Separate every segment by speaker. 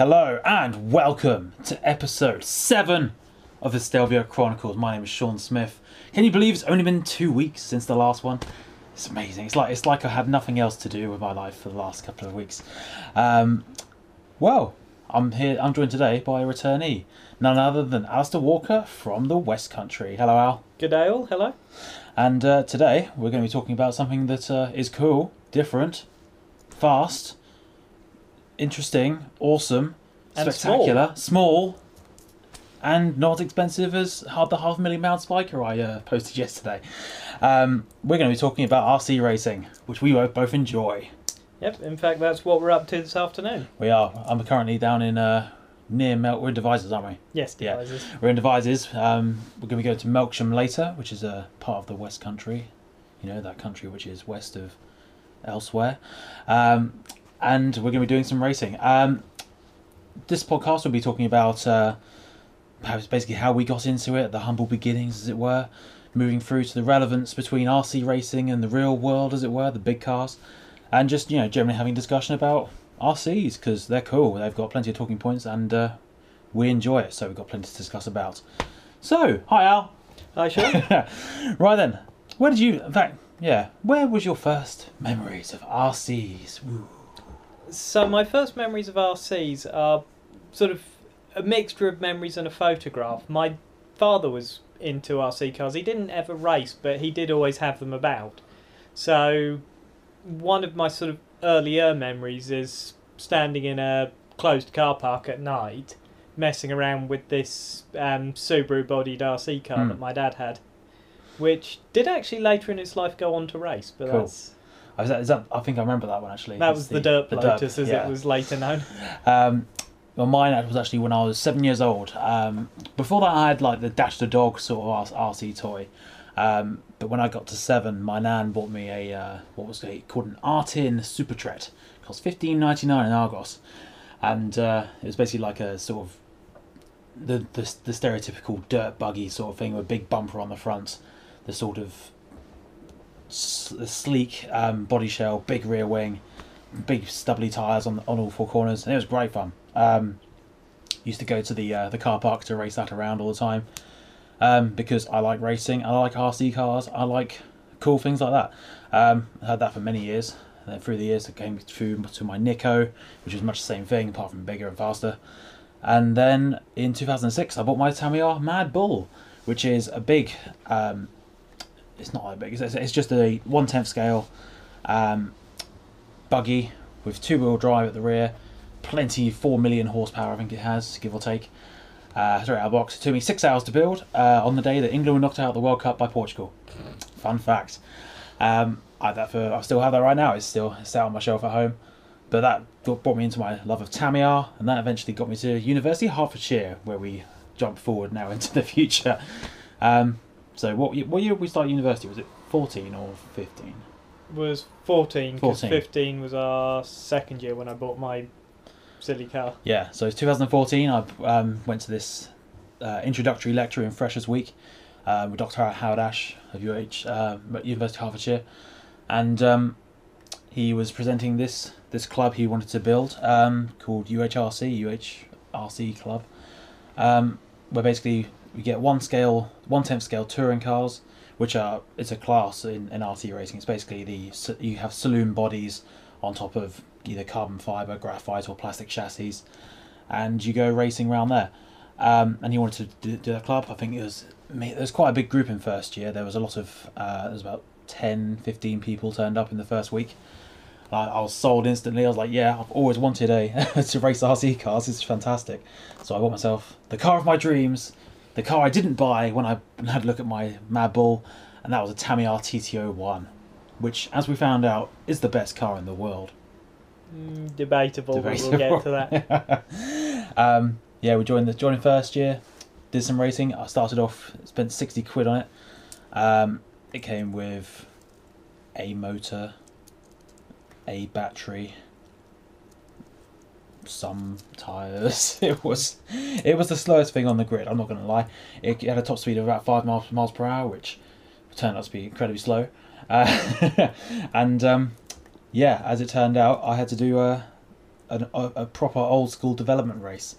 Speaker 1: Hello and welcome to episode 7 of the Stelvio Chronicles. My name is Sean Smith. Can you believe it's only been two weeks since the last one? It's amazing. It's like it's like I had nothing else to do with my life for the last couple of weeks. Um, well, I'm here. I'm joined today by a returnee, none other than Alistair Walker from the West Country. Hello, Al.
Speaker 2: Good day, all. Hello.
Speaker 1: And uh, today we're going to be talking about something that uh, is cool, different, fast, interesting, awesome,
Speaker 2: And
Speaker 1: spectacular, small. and not expensive as the half million pound Spyker I uh, posted yesterday. Um, we're going to be talking about RC racing, which we both enjoy.
Speaker 2: Yep. In fact, that's what we're up to this afternoon.
Speaker 1: We are. I'm currently down in uh, near Mel. We're in Devizes, aren't we?
Speaker 2: Yes,
Speaker 1: Yeah. We're in Devizes. Um, we're going to go to Melksham later, which is a part of the West Country. You know that country which is west of elsewhere. Um, and we're going to be doing some racing. Um, this podcast will be talking about uh, basically how we got into it, the humble beginnings, as it were, moving through to the relevance between RC racing and the real world, as it were, the big cars, and just you know generally having discussion about RCs because they're cool. They've got plenty of talking points and. Uh, we enjoy it, so we've got plenty to discuss about. So, hi Al.
Speaker 2: Hi, Sean.
Speaker 1: right then, where did you? In fact, yeah, where was your first memories of RCs? Woo.
Speaker 2: So, my first memories of RCs are sort of a mixture of memories and a photograph. My father was into RC cars. He didn't ever race, but he did always have them about. So, one of my sort of earlier memories is standing in a closed car park at night, messing around with this um, Subaru bodied RC car
Speaker 1: Hmm.
Speaker 2: that my dad had, which did actually later in its life go on to race. But
Speaker 1: Cool.
Speaker 2: that's
Speaker 1: Oh, Is that, I think I remember that one actually.
Speaker 2: that was the, Dirt Lotus, as
Speaker 1: yeah.
Speaker 2: it was later known.
Speaker 1: Um, well, mine was actually when I was seven years old. Um, before that, I had like the Dash the Dog sort of RC toy. Um, but when I got to seven, my nan bought me a uh, what was it called an Artin Super Tret. It cost fifteen ninety nine in Argos, and uh, it was basically like a sort of the, the the stereotypical dirt buggy sort of thing with a big bumper on the front, the sort of the sleek um, body shell, big rear wing, big stubbly tires on on all four corners, and it was great fun. Um, used to go to the uh, the car park to race that around all the time, um, because I like racing. I like RC cars. I like cool things like that. Um, I had that for many years. And then through the years, I came through to my Nikko, which was much the same thing, apart from bigger and faster. And then in 2006, I bought my Tamiya Mad Bull, which is a big. Um, it's not that big. It's, just a one tenth scale um, buggy with two wheel drive at the rear, plenty four million horsepower. I think it has, give or take. Uh, straight out of box. It took me six hours to build uh, on the day that England were knocked out of the World Cup by Portugal. Fun fact. Um, I that for. I still have that right now. It's still sat on my shelf at home. But that brought me into my love of Tamiya, and that eventually got me to University of Hertfordshire, where we jump forward now into the future. Um, so what ye- what year did we start university? Was it fourteen or fifteen?
Speaker 2: Was 14, because
Speaker 1: 14.
Speaker 2: 15 was our second year when I bought my silly car.
Speaker 1: Yeah, so it's 2014. I um, went to this uh, introductory lecture in Freshers Week uh, with Dr. Howard Ash of UH, uh, University of Hertfordshire, and um, he was presenting this this club he wanted to build um, called UHRC, UHRC Club, um, where basically we get one scale, one tenth scale touring cars, which are it's a class in, in RC racing. It's basically the you have saloon bodies on top of either carbon fiber, graphite, or plastic chassis, and you go racing around there. Um, and he wanted to do, do club. I think it was there was quite a big group in first year. There was a lot of uh, there was about 10, 15 people turned up in the first week. I, I was sold instantly. I was like, yeah, I've always wanted a to race RC cars. It's fantastic. So I bought myself the car of my dreams, the car I didn't buy when I had a look at my Mad Bull, and that was a Tamiya TTO one, which, as we found out, is the best car in the world.
Speaker 2: Mm, debatable, but we'll get to that.
Speaker 1: um, yeah, we joined the joined in first year, did some racing. I started off, spent sixty quid on it. Um, it came with a motor, a battery, some tires. It was, it was the slowest thing on the grid. I'm not gonna lie. It had a top speed of about five miles miles per hour, which turned out to be incredibly slow. Uh, and um, yeah, as it turned out, I had to do a, a, a proper old school development race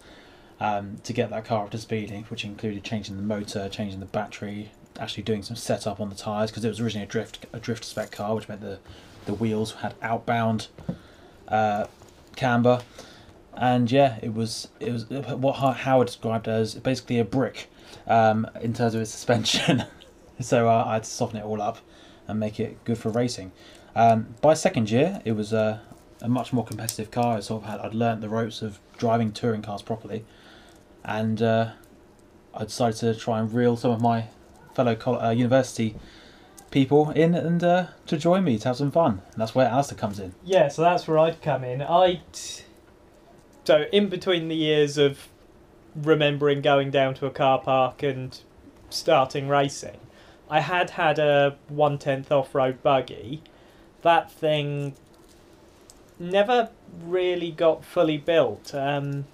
Speaker 1: um, to get that car up to speed, which included changing the motor, changing the battery, actually doing some setup on the tyres because it was originally a drift a drift spec car, which meant the the wheels had outbound uh, camber, and yeah, it was it was what Howard described as basically a brick um, in terms of its suspension. so uh, I had to soften it all up and make it good for racing. Um, by second year, it was a, a much more competitive car. I sort of had I'd learnt the ropes of driving touring cars properly, and uh, I decided to try and reel some of my fellow uh, university people in and uh, to join me to have some fun. And that's where Alistair comes in.
Speaker 2: Yeah, so that's where I'd come in. I so in between the years of remembering going down to a car park and starting racing, I had had a one tenth off road buggy. That thing never really got fully built. Um,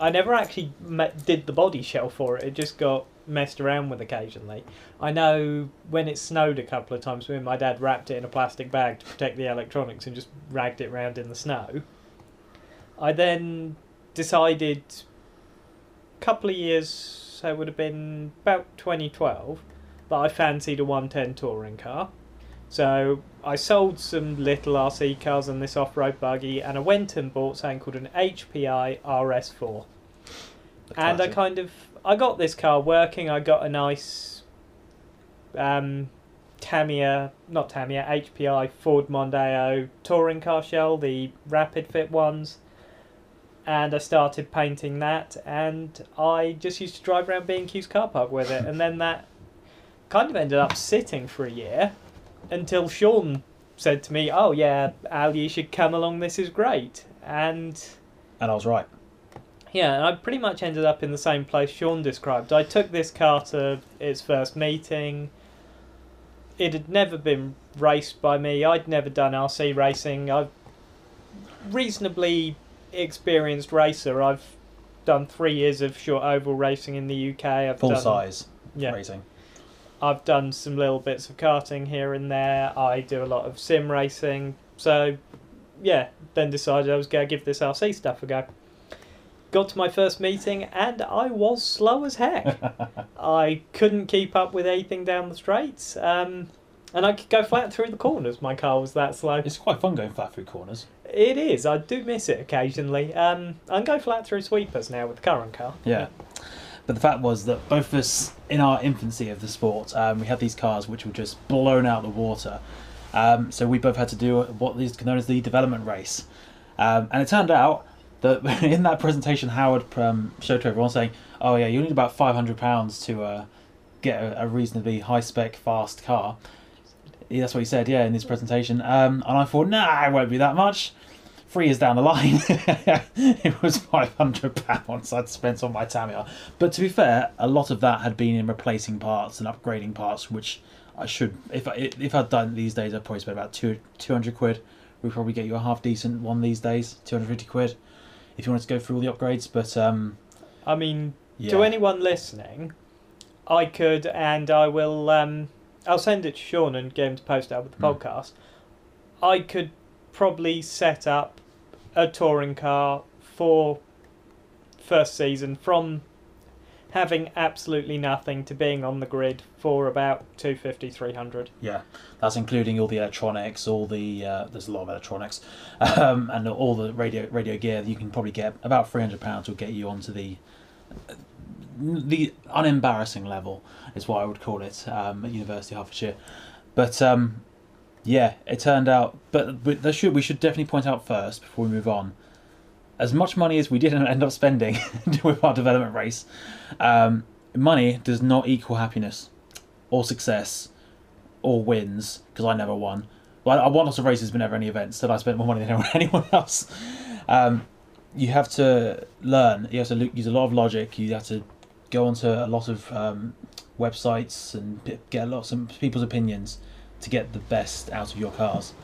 Speaker 2: I never actually met, did the body shell for it. It just got messed around with occasionally. I know when it snowed a couple of times, when my dad wrapped it in a plastic bag to protect the electronics and just ragged it around in the snow. I then decided a couple of years, so it would have been about 2012, that I fancied a 110 touring car. So I sold some little RC cars and this off-road buggy, and I went and bought something called an HPI RS4. And I kind of I got this car working. I got a nice um, Tamiya, not Tamiya, HPI Ford Mondeo touring car shell, the rapid fit ones. And I started painting that, and I just used to drive around B&Q's car park with it. And then that kind of ended up sitting for a year until Sean said to me, "Oh yeah, Al, you should come along. This is great." And
Speaker 1: and I was right.
Speaker 2: Yeah, and I pretty much ended up in the same place Sean described. I took this car to its first meeting. It had never been raced by me. I'd never done RC racing. I've reasonably experienced racer. I've done three years of short oval racing in the UK. I've
Speaker 1: Full
Speaker 2: done,
Speaker 1: size
Speaker 2: yeah.
Speaker 1: racing.
Speaker 2: I've done some little bits of karting here and there. I do a lot of sim racing. So, yeah, then decided I was going to give this RC stuff a go got to my first meeting and I was slow as heck. I couldn't keep up with anything down the straights. Um, and I could go flat through the corners. My car was that slow.
Speaker 1: It's quite fun going flat through corners.
Speaker 2: It is. I do miss it occasionally. Um, I can go flat through sweepers now with the current car.
Speaker 1: Yeah. But the fact was that both of us, in our infancy of the sport, um, we had these cars which were just blown out the water. Um, so we both had to do what is known as the development race. Um, and it turned out that in that presentation Howard showed to everyone saying, "Oh yeah, you need about five hundred pounds to uh, get a, a, reasonably high spec fast car." That's what he said. Yeah, in his presentation, um, and I thought, "Nah, it won't be that much." Three years down the line, it was five hundred pounds I'd spent on my Tamiya. But to be fair, a lot of that had been in replacing parts and upgrading parts, which I should, if I, if I'd done these days, I'd probably spend about two two hundred quid. We'd probably get you a half decent one these days, two hundred fifty quid if you wanted to go through all the upgrades. But um,
Speaker 2: I mean, yeah. to anyone listening, I could, and I will. Um, I'll send it to Sean and get him to post out with the mm. podcast. I could probably set up a touring car for first season from having absolutely nothing to being on the grid for about 250 300
Speaker 1: yeah that's including all the electronics all the uh, there's a lot of electronics um, and all the radio radio gear you can probably get. About 300 pounds will get you onto the the unembarrassing level is what I would call it um, at University of Hertfordshire. But um, yeah it turned out but, but should, we should definitely point out first before we move on as much money as we did end up spending with our development race, um, money does not equal happiness or success or wins because I never won. Well, I won lots of races, but never any events. That I spent more money than anyone else. Um, you have to learn. You have to use a lot of logic. You have to go onto a lot of um, websites and get a lot of people's opinions to get the best out of your cars.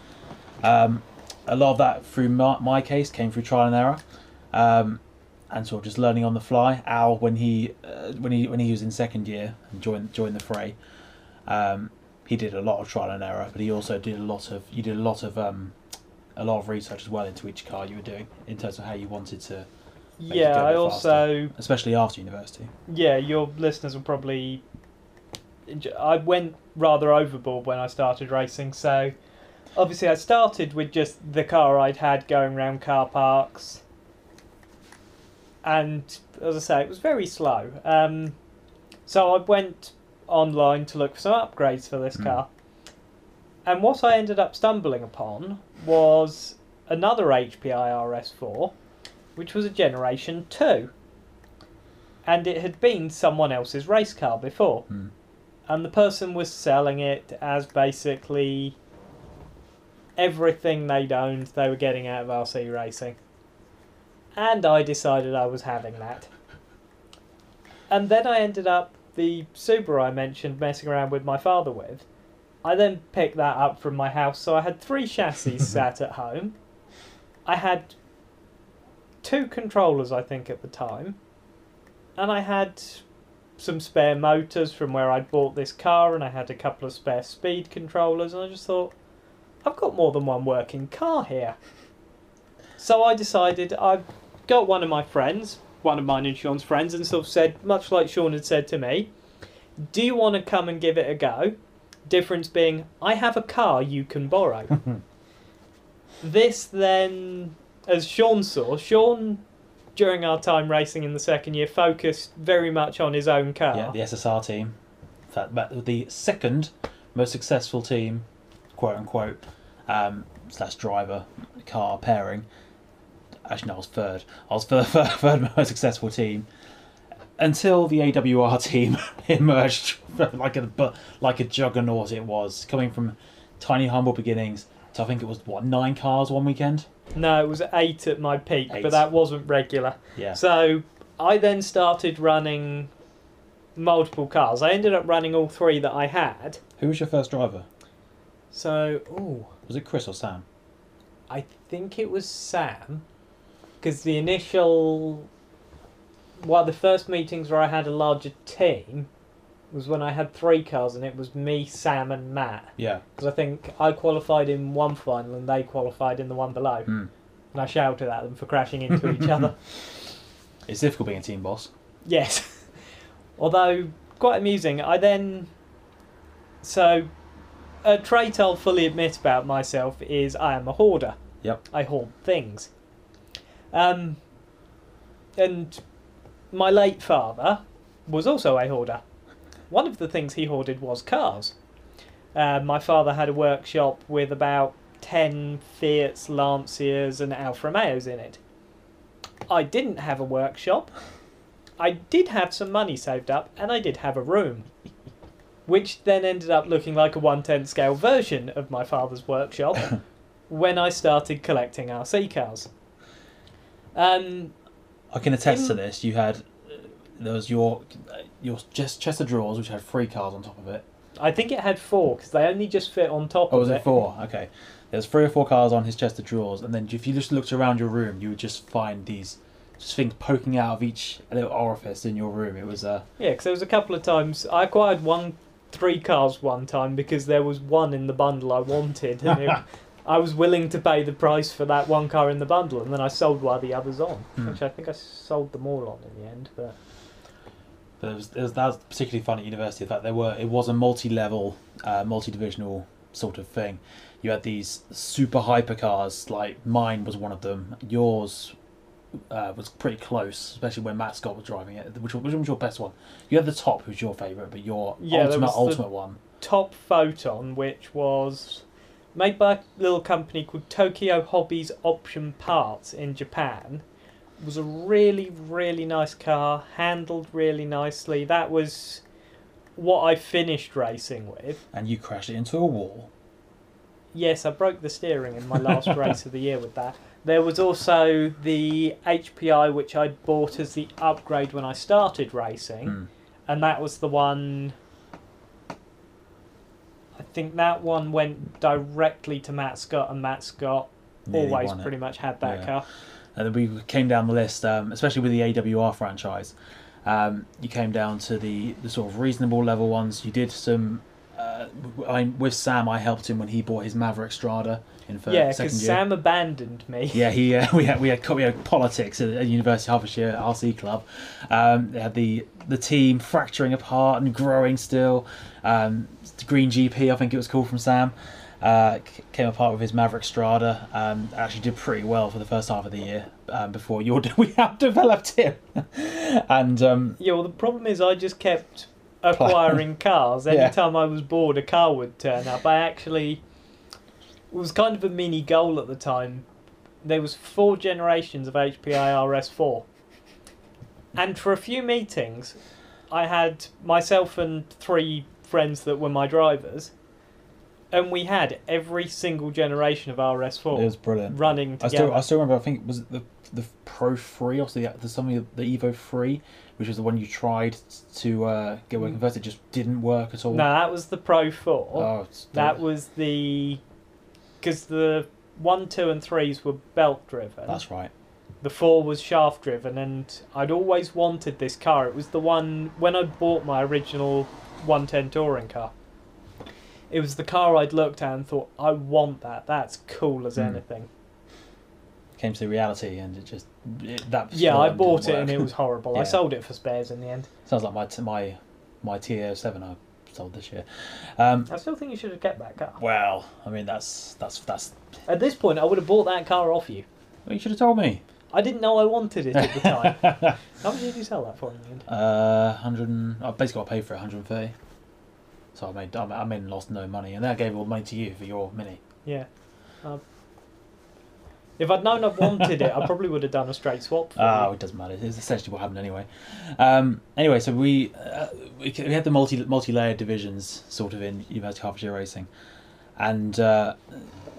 Speaker 1: Um, a lot of that through my, my case came through trial and error, um, and sort of just learning on the fly. Al, when he uh, when he when he was in second year and joined joined the fray, um, he did a lot of trial and error, but he also did a lot of you did a lot of um, a lot of research as well into each car you were doing in terms of how you wanted to,
Speaker 2: yeah, I also
Speaker 1: especially after university.
Speaker 2: yeah, your listeners will probably. I went rather overboard when I started racing, so obviously I started with just the car I'd had going around car parks, and as I say, it was very slow. Um, so I went online to look for some upgrades for this
Speaker 1: Hmm.
Speaker 2: car, and what I ended up stumbling upon was another HPI RS4, which was a Generation Two and it had been someone else's race car before.
Speaker 1: Hmm.
Speaker 2: And the person was selling it as basically everything they'd owned they were getting out of RC racing. And I decided I was having that. And then I ended up the Subaru I mentioned messing around with my father with. I then picked that up from my house, so I had three chassis sat at home. I had two controllers, I think, at the time and I had some spare motors from where I'd bought this car, and I had a couple of spare speed controllers, and I just thought, I've got more than one working car here. So I decided I got one of my friends, one of mine and Sean's friends, and sort of said, much like Sean had said to me, Do you want to come and give it a go? Difference being, I have a car you can borrow. this then, as Sean saw, Sean during our time racing in the second year focused very much on his own car.
Speaker 1: Yeah, the SSR team, the second most successful team, quote unquote, um, slash driver car pairing. Actually, no, I was third. I was third, third, third most successful team until the AWR team emerged like a like a juggernaut. It was coming from tiny humble beginnings to I think it was what nine cars one weekend.
Speaker 2: No, it was eight at my peak,
Speaker 1: Eight.
Speaker 2: but that wasn't regular.
Speaker 1: Yeah,
Speaker 2: So I then started running multiple cars. I ended up running all three that I had.
Speaker 1: who was your first driver?
Speaker 2: So, ooh,
Speaker 1: Was it Chris or Sam?
Speaker 2: I think it was Sam, because the initial, one of the first meetings where I had a larger team was when I had three cars, and it was me, Sam, and Matt.
Speaker 1: Yeah.
Speaker 2: Because I think I qualified in one final and they qualified in the one below.
Speaker 1: Hmm.
Speaker 2: And I shouted at them for crashing into each other.
Speaker 1: It's difficult being a team boss.
Speaker 2: Yes. Although, quite amusing. I then. So, a trait I'll fully admit about myself is I am a hoarder.
Speaker 1: Yep.
Speaker 2: I hoard things. Um, and my late father was also a hoarder. One of the things he hoarded was cars. Uh, my father had a workshop with about 10 Fiats, Lancias, and Alfa Romeos in it. I didn't have a workshop. I did have some money saved up, and I did have a room. Which then ended up looking like a 110 scale version of my father's workshop when I started collecting RC cars. Um,
Speaker 1: I can attest to this. You had there was your your just chest of drawers, which had three cards on top of it.
Speaker 2: I think it had four because they only just fit on top
Speaker 1: Oh,
Speaker 2: of
Speaker 1: was
Speaker 2: it.
Speaker 1: four? Okay. There's three or four cards on his chest of drawers, and then if you just looked around your room, you would just find these just things poking out of each little orifice in your room. It was uh,
Speaker 2: Yeah, because there was a couple of times I acquired one, three cards one time because there was one in the bundle I wanted, and it, I was willing to pay the price for that one car in the bundle, and then I sold one of the others on,
Speaker 1: Hmm.
Speaker 2: which I think I sold them all on in the end. But
Speaker 1: But it was, it was that was particularly fun at university. The fact there were it was a multi-level, uh, multi-divisional sort of thing. You had these super hypercars, like mine was one of them. Yours uh, was pretty close, especially when Matt Scott was driving it. Which, which was your best one? You had the top, who's your favourite, but your
Speaker 2: Yeah,
Speaker 1: ultimate ultimate one.
Speaker 2: top photon, which was made by a little company called Tokyo Hobbies Option Parts in Japan, was a really, really nice car, handled really nicely. That was what I finished racing with.
Speaker 1: And you crashed it into a wall.
Speaker 2: Yes, I broke the steering in my last race of the year with that. There was also the HPI, which I bought as the upgrade when I started racing,
Speaker 1: Hmm.
Speaker 2: and that was the one. I think that one went directly to Matt Scott, and Matt Scott always pretty much had that
Speaker 1: Yeah.
Speaker 2: car.
Speaker 1: And then we came down the list, um, especially with the AWR franchise. Um, you came down to the, the sort of reasonable level ones. You did some uh, uh, I, with Sam, I helped him when he bought his Maverick Strada in first,
Speaker 2: yeah, because. Sam abandoned me.
Speaker 1: Yeah, he uh, we had we had we had politics at, at University of Hertfordshire RC Club. Um, they had the the team fracturing apart and growing still. Um, Green GP, I think it was called from Sam. Uh, came apart with his Maverick Strada. Um, actually did pretty well for the first half of the year um, before your we have developed him. and um,
Speaker 2: Yeah, well, the problem is I just kept acquiring cars.
Speaker 1: Yeah.
Speaker 2: Anytime I was bored, a car would turn up. I actually it was kind of a mini goal at the time. There was four generations of HPI RS4, and for a few meetings, I had myself and three friends that were my drivers, and we had every single generation of RS4
Speaker 1: it was brilliant.
Speaker 2: running
Speaker 1: I
Speaker 2: together.
Speaker 1: still I still remember. I think was it the the Pro Three or the the something the Evo Three, which was the one you tried to uh, get one
Speaker 2: Mm.
Speaker 1: converted, just didn't work at all.
Speaker 2: no, that was the Pro 4.
Speaker 1: Oh,
Speaker 2: That was the because the one, two, and threes were belt driven.
Speaker 1: That's right.
Speaker 2: The four was shaft driven, and I'd always wanted this car. It was the one when I bought my original 110 touring car. It was the car I'd looked at and thought, I want that. That's cool as
Speaker 1: Hmm.
Speaker 2: anything.
Speaker 1: Came to the reality, and it just it, that.
Speaker 2: Yeah, I bought it
Speaker 1: work.
Speaker 2: and it was horrible. I sold it for spares in the end.
Speaker 1: Sounds like my my my TO7 I sold this year. Um,
Speaker 2: I still think you should have kept that car.
Speaker 1: well, I mean that's that's that's.
Speaker 2: At this point, I would have bought that car off you.
Speaker 1: Well, you should have told me.
Speaker 2: I didn't know I wanted it at the time. How much did you sell that for in the end?
Speaker 1: Uh, hundred. and- I basically got paid for it, 130. So I made I made, I made lost no money, and then I gave all the money to you for your mini.
Speaker 2: Yeah. Uh, if I'd known I wanted it, I probably would have done a straight swap.
Speaker 1: Oh, it doesn't matter. It's essentially what happened anyway. Um, anyway, so we uh, we we had the multi multi layered divisions sort of in University of Hertfordshire Racing, and uh,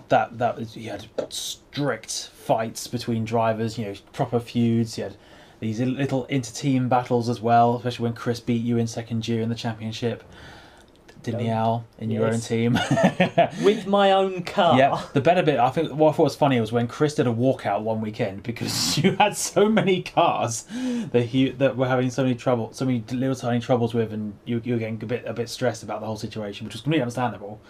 Speaker 1: that that was, you had strict fights between drivers. You know, proper feuds. You had these little inter team battles as well, especially when Chris beat you in second year in the championship.
Speaker 2: Oh,
Speaker 1: in your own team?
Speaker 2: With my own car.
Speaker 1: Yeah, the better bit, I think, what I thought was funny was when Chris did a walkout one weekend because you had so many cars that he that were having so many trouble, so many little tiny troubles with, and you you were getting a bit a bit stressed about the whole situation, which was completely understandable.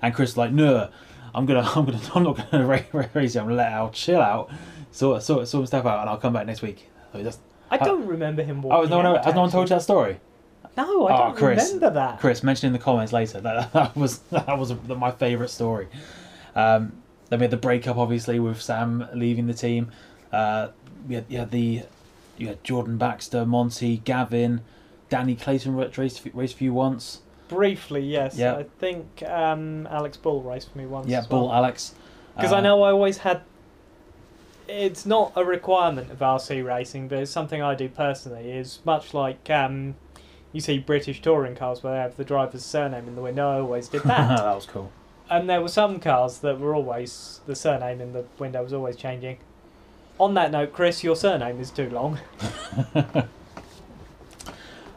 Speaker 1: And Chris was like, no, I'm gonna, I'm gonna, I'm not gonna ra- race you. I'm gonna let Al chill out, sort sort sort stuff out, and I'll come back next week. So just,
Speaker 2: I don't remember him walking
Speaker 1: oh, no, no, has no one told you that story?
Speaker 2: No, I
Speaker 1: Oh,
Speaker 2: don't
Speaker 1: Chris.
Speaker 2: remember that.
Speaker 1: Chris, mention in the comments later that that was that was my favourite story. Um, then we had the breakup, obviously, with Sam leaving the team. Uh, we had, you had the you had Jordan Baxter, Monty, Gavin, Danny Clayton raced raced for you once.
Speaker 2: Briefly, yes.
Speaker 1: Yeah.
Speaker 2: I think um, Alex Bull raced for me once.
Speaker 1: Yeah,
Speaker 2: as well.
Speaker 1: Bull Alex.
Speaker 2: Because
Speaker 1: Uh,
Speaker 2: I know I always had. It's not a requirement of RC racing, but it's something I do personally. Is much like um, you see British touring cars where they have the driver's surname in the window. I always did that.
Speaker 1: that was cool.
Speaker 2: and there were some cars that were always the surname in the window was always changing. On that note, Chris, your surname is too long.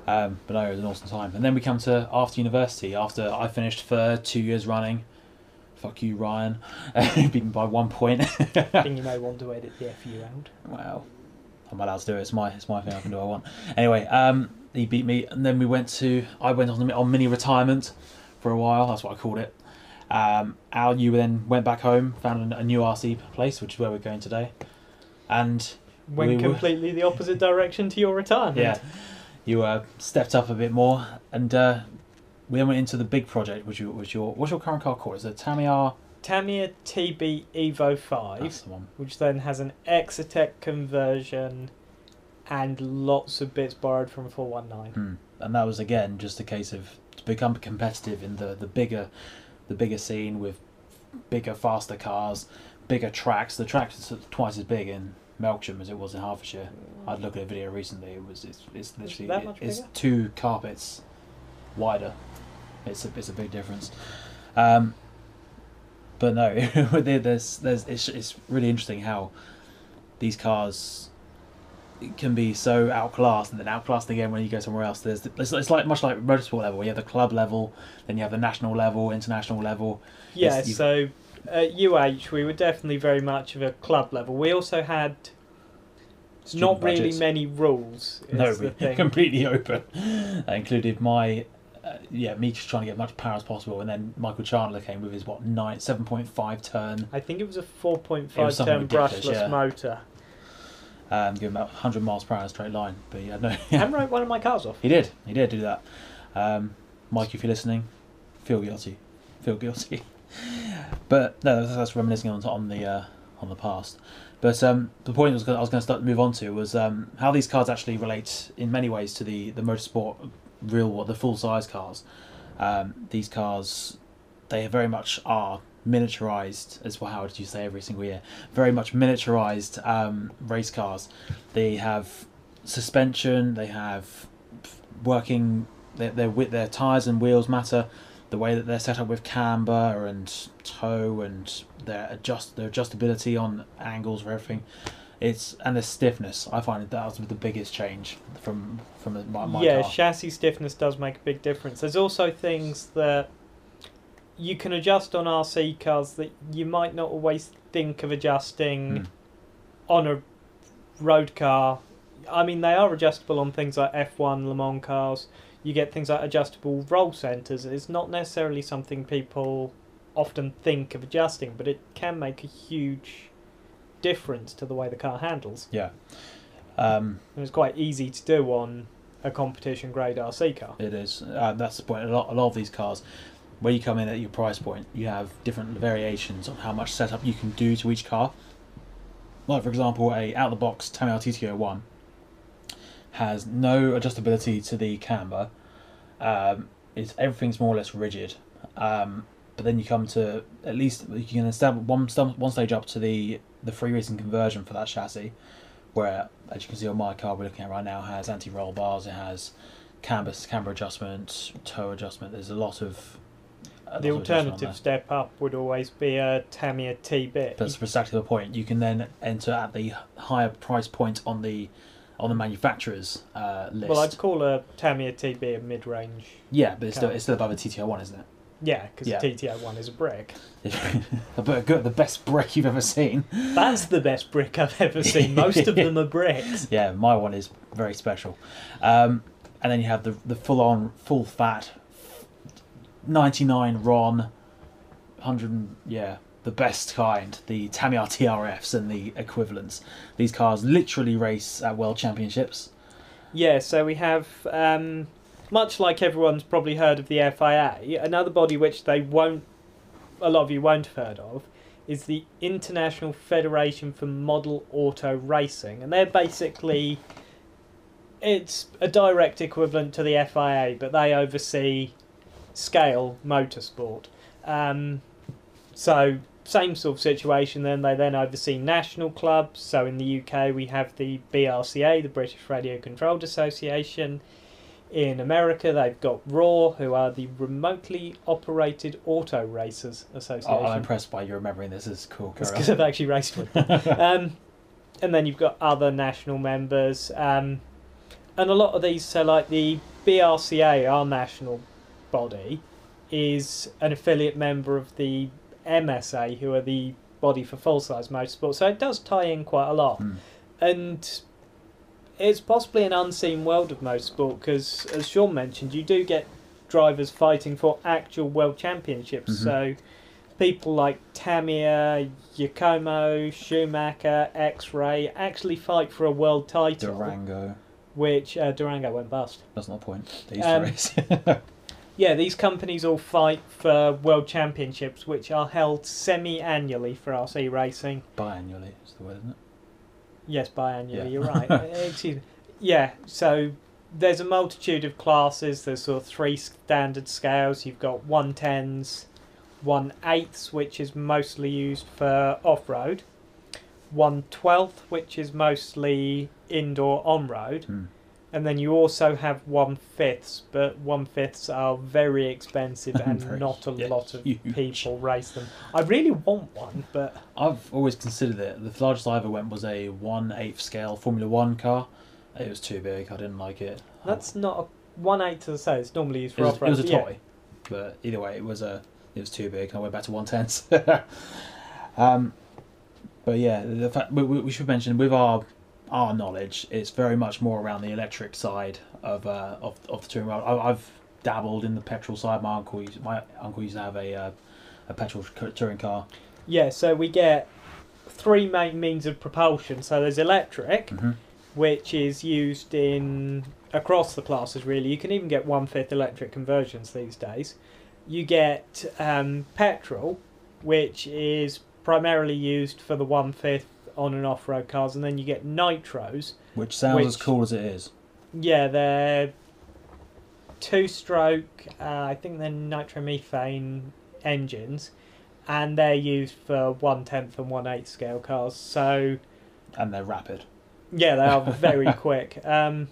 Speaker 1: Um, but no, it was an awesome time. And then we come to after university. After I finished third, two years running. Fuck you, Ryan. Beaten by one point.
Speaker 2: I think you may want to edit the FU out.
Speaker 1: Well, I'm allowed to do it. It's my it's my thing. I can do what I want. Anyway, um, he beat me, and then we went to. I went on on mini retirement for a while. That's what I called it. Um, Al, you then went back home, found a, new RC place, which is where we're going today. And
Speaker 2: Went
Speaker 1: We were-
Speaker 2: completely the opposite direction to your retirement.
Speaker 1: yeah, you uh, stepped up a bit more, and uh, we then went into the big project, which was your what's your current car called? Is it Tamiya?
Speaker 2: Tamiya TB Evo 5.
Speaker 1: That's the
Speaker 2: which then has an Exotek conversion and lots of bits borrowed from 419.
Speaker 1: Hmm. And that was again just a case of to become competitive in the, the bigger the bigger scene with bigger, faster cars, bigger tracks. The track is twice as big in Melksham as it was in Hertfordshire. I'd looked at a video recently. It was it's, it's literally
Speaker 2: much
Speaker 1: it's two carpets wider. It's a it's a big difference. Um, but no, there's there's it's it's really interesting how these cars can be so outclassed and then outclassed again when you go somewhere else. There's it's, it's like much like motorsport level. You have the club level, then you have the national level, international level.
Speaker 2: Yeah, so at UH we were definitely very much of a club level. We also had not really
Speaker 1: budgets.
Speaker 2: many rules. Is
Speaker 1: No,
Speaker 2: the
Speaker 1: we
Speaker 2: thing.
Speaker 1: completely open. That included my uh, yeah, me just trying to get as much power as possible, and then Michael Chandler came with his what nine, seven point five turn,
Speaker 2: I think it was a 4.5
Speaker 1: It was something
Speaker 2: turn brushless
Speaker 1: yeah.
Speaker 2: motor.
Speaker 1: Um, giving about hundred miles per hour straight line. But yeah, no,
Speaker 2: and wrote one of my cars off.
Speaker 1: he did, he did do that. Um, Mike, if you're listening, feel guilty, feel guilty. but no, that's, that's reminiscing on on the uh, on the past. But um, the point I was gonna, I was going to start move on to was um, how these cars actually relate in many ways to the the motorsport real world, the full size cars. Um, these cars, they very much are miniaturized as well. How did you say every single year? Very much miniaturized um, race cars. They have suspension. They have working. Their their their tires and wheels matter. The way that they're set up with camber and toe and their adjust their adjustability on angles for everything. It's and the stiffness. I find that was the biggest change from from my, my
Speaker 2: yeah,
Speaker 1: car.
Speaker 2: chassis stiffness does make a big difference. There's also things that you can adjust on RC cars that you might not always think of adjusting
Speaker 1: Mm.
Speaker 2: on a road car. I mean, they are adjustable on things like F1 Le Mans cars. You get things like adjustable roll centers. It's not necessarily something people often think of adjusting, but it can make a huge difference to the way the car handles.
Speaker 1: Yeah. Um,
Speaker 2: And it's quite easy to do on a competition grade RC car.
Speaker 1: It is. Uh, that's the point. A lot, a lot of these cars, where you come in at your price point, you have different variations on how much setup you can do to each car. Like for example, a out of the box Tamiya TTO one has no adjustability to the camber. Um, it's everything's more or less rigid. Um, but then you come to at least you can establish one one stage up to the the free racing conversion for that chassis, where as you can see on my car we're looking at right now has anti roll bars. It has camber camber adjustment, toe adjustment. There's a lot of
Speaker 2: The
Speaker 1: lot of adjustment on
Speaker 2: alternative step up would always be a Tamiya TB.
Speaker 1: That's exactly the point. You can then enter at the higher price point on the on the manufacturer's uh, list.
Speaker 2: Well, I'd call a Tamiya TB a mid-range.
Speaker 1: yeah, but it's still it's still above a TTO one, isn't it?
Speaker 2: Yeah, because
Speaker 1: Yeah.
Speaker 2: the TTO one is a brick.
Speaker 1: but good, the best brick you've ever seen.
Speaker 2: That's the best brick I've ever seen. Most of them are bricks.
Speaker 1: Yeah, my one is very special. Um, and then you have the the full on full fat, ninety nine Ron, hundred yeah the best kind, the Tamiya TRFs and the equivalents. These cars literally race at world championships.
Speaker 2: Yeah, so we have, um, much like everyone's probably heard of the FIA, another body which they won't, a lot of you won't have heard of, is the International Federation for Model Auto Racing, and they're basically, it's a direct equivalent to the FIA, but they oversee scale motorsport. Um, so same sort of situation. Then they then oversee national clubs. So in the UK we have the BRCA, the British Radio Controlled Association. In America they've got ROAR, who are the Remotely Operated Auto Racers Association.
Speaker 1: Oh, I'm impressed by you remembering this. This is cool.
Speaker 2: Because I've actually raced with them. um, and then you've got other national members. Um, and a lot of these, so like the BRCA, are national body, is an affiliate member of the MSA, who are the body for full size motorsport. So it does tie in quite a lot.
Speaker 1: Mm.
Speaker 2: And it's possibly an unseen world of motorsport because, as Sean mentioned, you do get drivers fighting for actual world championships.
Speaker 1: Mhm.
Speaker 2: So people like Tamiya, Yokomo, Schumacher, X-Ray actually fight for a world title,
Speaker 1: Durango.
Speaker 2: which uh, Durango went bust.
Speaker 1: That's not the point. They used
Speaker 2: Um,
Speaker 1: to race.
Speaker 2: Yeah, these companies all fight for world championships, which are held semi-annually for RC racing.
Speaker 1: Biannually is the word, isn't it?
Speaker 2: Yes, biannually,
Speaker 1: Yeah.
Speaker 2: you're right. Uh, Excuse me. Yeah, so there's a multitude of classes. There's sort of three standard scales. You've got 110s, 1 8ths, which is mostly used for off road, 1 12th, which is mostly indoor on road,
Speaker 1: Mm.
Speaker 2: And then you also have 1 5ths, but 1 5ths are very expensive and
Speaker 1: Very-
Speaker 2: not a
Speaker 1: yeah,
Speaker 2: lot of
Speaker 1: huge.
Speaker 2: people race them. I really want one, but
Speaker 1: I've always considered it. The largest I ever went was a one eighth scale Formula One car. It was too big. I didn't like it.
Speaker 2: that's not a 1 8th, as I say, it's normally used for off
Speaker 1: it was a toy, but either way, it was a it was too big. I went back to one tenths. um, but yeah, the fact we, we we should mention with our our knowledge, it's very much more around the electric side of uh, of of the touring world. I, I've dabbled in the petrol side. My uncle, used, my uncle used to have a uh, a petrol touring car.
Speaker 2: Yeah, so we get three main means of propulsion. So there's electric,
Speaker 1: hmm
Speaker 2: which is used in across the classes. Really, you can even get one fifth electric conversions these days. You get um, petrol, which is primarily used for the one fifth on and off road cars, and then you get nitros.
Speaker 1: Which sounds as cool as it is.
Speaker 2: Yeah, they're two stroke. Uh, I think they're nitromethane engines, and they're used for one tenth and one eighth scale cars. So
Speaker 1: And they're rapid.
Speaker 2: yeah, they are very quick. Um,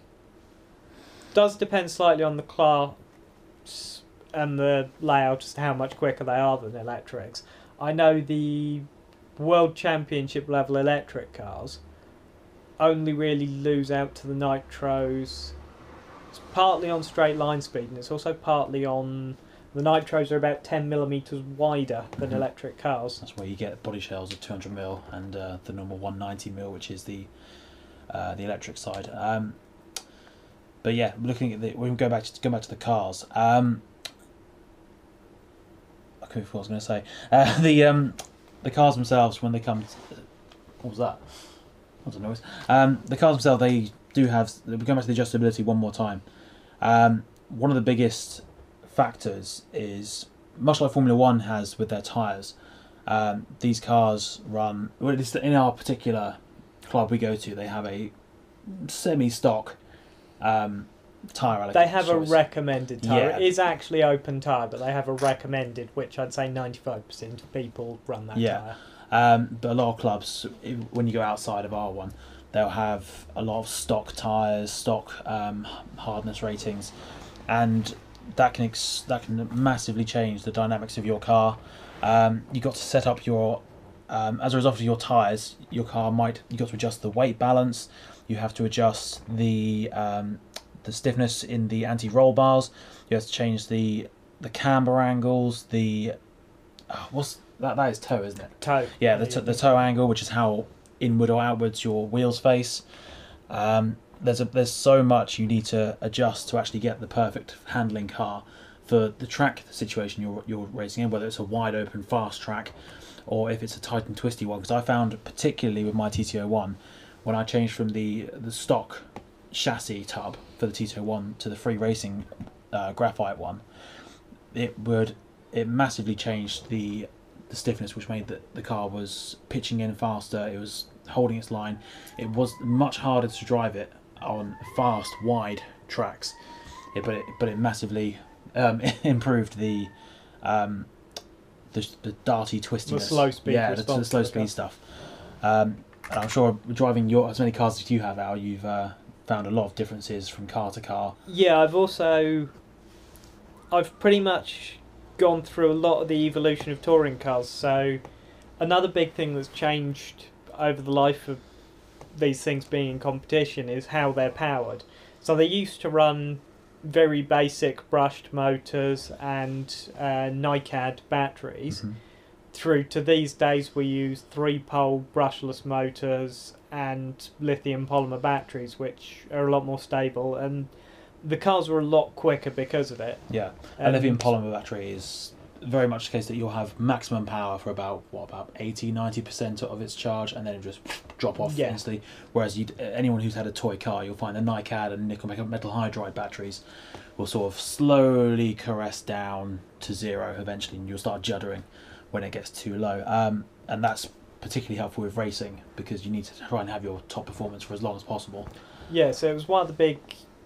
Speaker 2: does depend slightly on the class and the layout as to how much quicker they are than electrics. I know the world championship level electric cars only really lose out to the nitros. It's partly on straight line speed, and it's also partly on the nitros are about ten millimeters wider than
Speaker 1: Mhm.
Speaker 2: electric cars.
Speaker 1: That's where you get body shells of 200 mil and uh, the normal 190 mil, which is the uh, the electric side. Um, but yeah, looking at the we can go back to go back to the cars. Um, I couldn't remember what I was going to say. Uh, the um, the cars themselves when they come. What was that? What's the noise? Um, the cars themselves they do have. We go back to the adjustability one more time. Um, one of the biggest factors is much like Formula One has with their tyres. Um, these cars run. Well, in our particular club we go to, they have a semi-stock um, tyre allocation.
Speaker 2: They have a
Speaker 1: choice.
Speaker 2: recommended tyre.
Speaker 1: Yeah.
Speaker 2: It is actually open tyre, but they have a recommended, which I'd say 95% of people run that
Speaker 1: Yeah.
Speaker 2: tyre.
Speaker 1: Um, but a lot of clubs, when you go outside of R1, they'll have a lot of stock tyres, stock um, hardness ratings, and that can ex- that can massively change the dynamics of your car. Um, you got to set up your um, as a result of your tyres, your car might you got to adjust the weight balance. You have to adjust the um, the stiffness in the anti-roll bars. You have to change the the camber angles. The oh, what's that? That is toe, isn't it?
Speaker 2: Toe.
Speaker 1: Yeah, the, the toe angle, which is how inward or outwards your wheels face. Um, there's a, there's so much you need to adjust to actually get the perfect handling car for the track situation you're you're racing in, whether it's a wide open fast track or if it's a tight and twisty one. Because I found particularly with my TTO one, when I changed from the the stock chassis tub for the TTO one to the free racing uh, graphite one, it would it massively changed the the stiffness, which made the, the car was pitching in faster. It was holding its line. It was much harder to drive it on fast, wide tracks. It, but it but it massively um, improved the um, the, the darty twistiness.
Speaker 2: slow speed
Speaker 1: Yeah, the, the slow speed stuff. Um, and I'm sure driving your as many cars as you have, Al, you've uh, found a lot of differences from car to car.
Speaker 2: Yeah, I've also. I've pretty much gone through a lot of the evolution of touring cars. So, another big thing that's changed over the life of these things being in competition is how they're powered. So, they used to run very basic brushed motors and uh, NiCad batteries.
Speaker 1: Mhm.
Speaker 2: through to these days we use three pole brushless motors and lithium polymer batteries which are a lot more stable and the cars were a lot quicker because of it.
Speaker 1: Yeah, a lithium polymer battery is very much the case that you'll have maximum power for about what about 80 90% of its charge and then it just drop off
Speaker 2: Yeah.
Speaker 1: instantly. Whereas you anyone who's had a toy car you'll find the NiCad and nickel metal metal hydride batteries will sort of slowly caress down to zero eventually and you'll start juddering when it gets too low. Um, and that's particularly helpful with racing because you need to try and have your top performance for as long as possible
Speaker 2: yeah so it was one of the big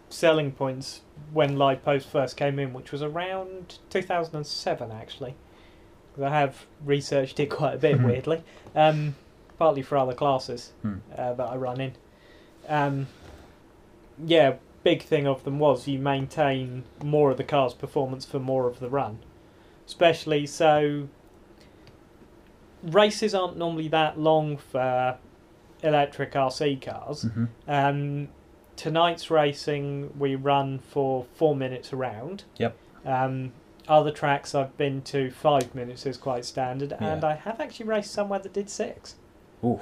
Speaker 2: selling points when LiPos first came in which was around 2007 actually 'Cause i have researched it quite a bit
Speaker 1: Mhm.
Speaker 2: weirdly um, partly for other classes
Speaker 1: Hmm.
Speaker 2: uh, that I run in. Um, yeah, big thing of them was you maintain more of the car's performance for more of the run, especially so. Races aren't normally that long for electric RC cars.
Speaker 1: hmm
Speaker 2: Um, tonight's racing we run for four minutes around.
Speaker 1: Yep.
Speaker 2: Um, other tracks I've been to, five minutes is quite standard, and I have actually raced somewhere that did six.
Speaker 1: Ooh,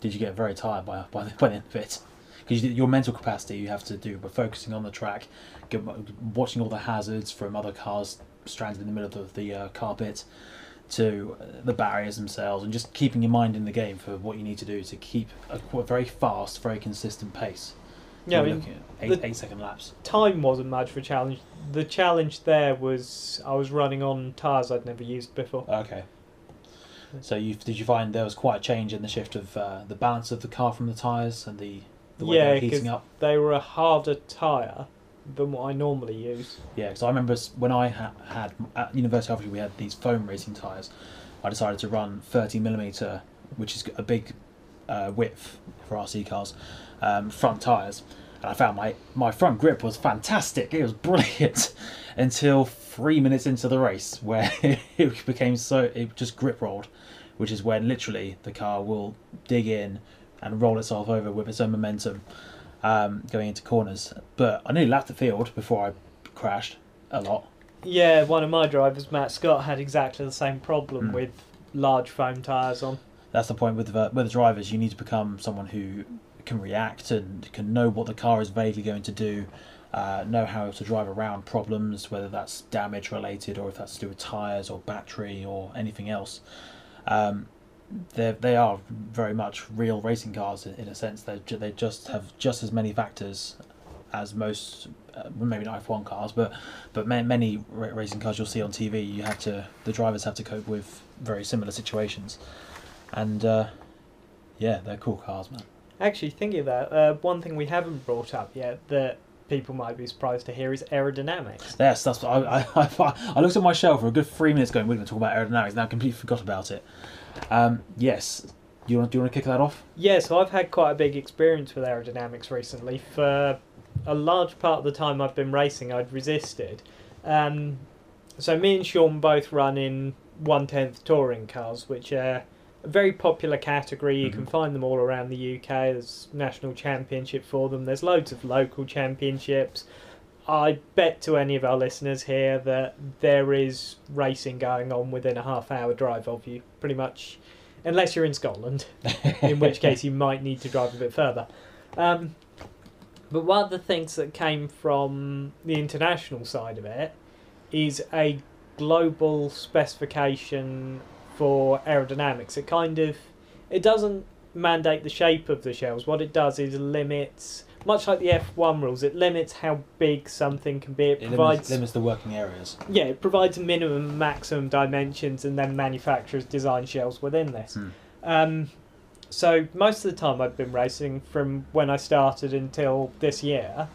Speaker 1: did you get very tired by by the, by the end of it because your mental capacity you have to do by focusing on the track, watching all the hazards from other cars stranded in the middle of the, the uh, carpet to the barriers themselves and just keeping your mind in the game for what you need to do to keep a, very fast, very consistent pace.
Speaker 2: Yeah, I
Speaker 1: We're
Speaker 2: mean,
Speaker 1: looking at eight, eight second laps.
Speaker 2: time wasn't much for a challenge. The challenge there was I was running on tyres I'd never used before.
Speaker 1: Okay. So you did you find there was quite a change in the shift of uh, the balance of the car from the tyres and the the way
Speaker 2: Yeah,
Speaker 1: they were heating up?
Speaker 2: They were a harder tyre than what I normally use.
Speaker 1: Yeah, because I remember when I ha- had at University of we had these foam racing tyres. I decided to run 30 millimeter, which is a big uh, width for RC cars, um, front tyres, and I found my my front grip was fantastic. It was brilliant until three minutes into the race, where it became so it just grip rolled, which is when literally the car will dig in and roll itself over with its own momentum, um, going into corners. But I nearly left the field before I crashed a lot.
Speaker 2: Yeah, one of my drivers, Matt Scott, had exactly the same problem
Speaker 1: Hmm.
Speaker 2: with large foam tyres on.
Speaker 1: That's the point with the, with the drivers. You need to become someone who can react and can know what the car is vaguely going to do, uh, know how to drive around problems, whether that's damage related or if that's to do with tires or battery or anything else. Um, they they are very much real racing cars in, in a sense. They they just have just as many factors as most, uh, maybe not F one cars, but but ma- many racing cars you'll see on TV. You have to the drivers have to cope with very similar situations, and uh, yeah, they're cool cars, man.
Speaker 2: Actually, thinking of that, uh, one thing we haven't brought up yet that people might be surprised to hear is aerodynamics.
Speaker 1: Yes, that's I, I, I, I looked at my shelf for a good three minutes going, we're going to talk about aerodynamics, and I completely forgot about it. Um, yes, you want, do you want to kick that off?
Speaker 2: Yeah, so I've had quite a big experience with aerodynamics recently. For a large part of the time I've been racing, I'd resisted. Um, so me and Sean both run in one tenth touring cars, which are a very popular category. You can
Speaker 1: Mhm.
Speaker 2: find them all around the UK. There's national championship for them. There's loads of local championships. I bet to any of our listeners here that there is racing going on within a half hour drive of you, pretty much, unless you're in Scotland in which case you might need to drive a bit further. Um, but one of the things that came from the international side of it is a global specification for aerodynamics. It kind of it doesn't mandate the shape of the shells. What it does is limits, much like the F1 rules, it limits how big something can be. It,
Speaker 1: It
Speaker 2: provides
Speaker 1: limits, limits the working areas.
Speaker 2: yeah, it provides minimum and maximum dimensions, and then manufacturers design shells within this.
Speaker 1: Hmm.
Speaker 2: Um, so most of the time I've been racing from when I started until this year,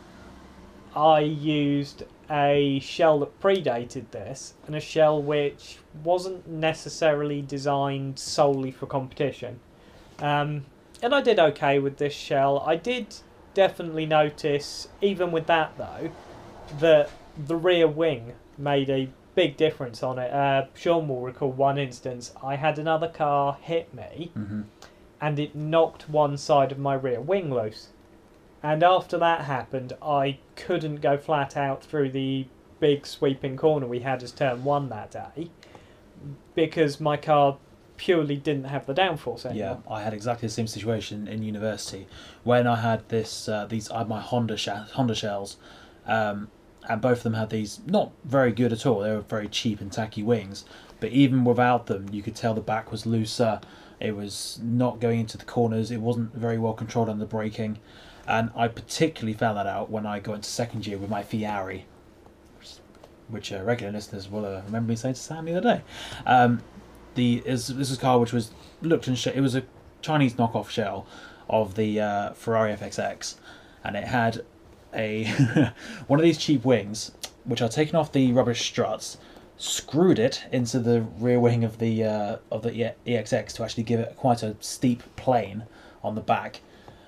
Speaker 2: I used a shell that predated this and a shell which wasn't necessarily designed solely for competition. Um, and I did okay with this shell. I did definitely notice, even with that though, that the rear wing made a big difference on it. Uh, Sean will recall one instance. I had another car hit me
Speaker 1: hmm
Speaker 2: and it knocked one side of my rear wing loose. And after that happened, I couldn't go flat out through the big sweeping corner we had as turn one that day because my car purely didn't have the downforce anymore. Yeah.
Speaker 1: I had exactly the same situation in university when I had this. Uh, these I had my Honda sh- Honda shells, um, and both of them had these not very good at all. They were very cheap and tacky wings, but even without them, you could tell the back was looser. It was not going into the corners. It wasn't very well controlled under braking, and I particularly found that out when I got into second year with my Fiari, which uh, regular listeners will uh, remember me saying to Sam the other day. Um, the is this was a car which was looked and sh- it was a Chinese knockoff shell of the uh, Ferrari FXX, and it had a one of these cheap wings which are taken off the rubbish struts, screwed it into the rear wing of the uh, of the E- FXX to actually give it quite a steep plane on the back,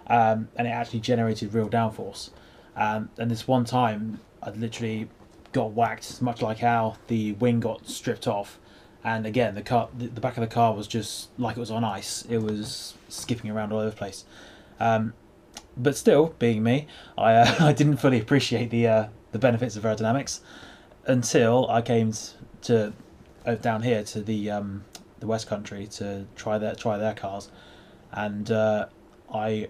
Speaker 1: um, and it actually generated real downforce. Um, and this one time, I literally got whacked, much like how the wing got stripped off. And again, the car, the, the back of the car was just like it was on ice. It was skipping around all over the place. Um, but still, being me, I uh, I didn't fully appreciate the uh, the benefits of aerodynamics until I came to uh, down here to the um, the West Country to try their try their cars, and uh, I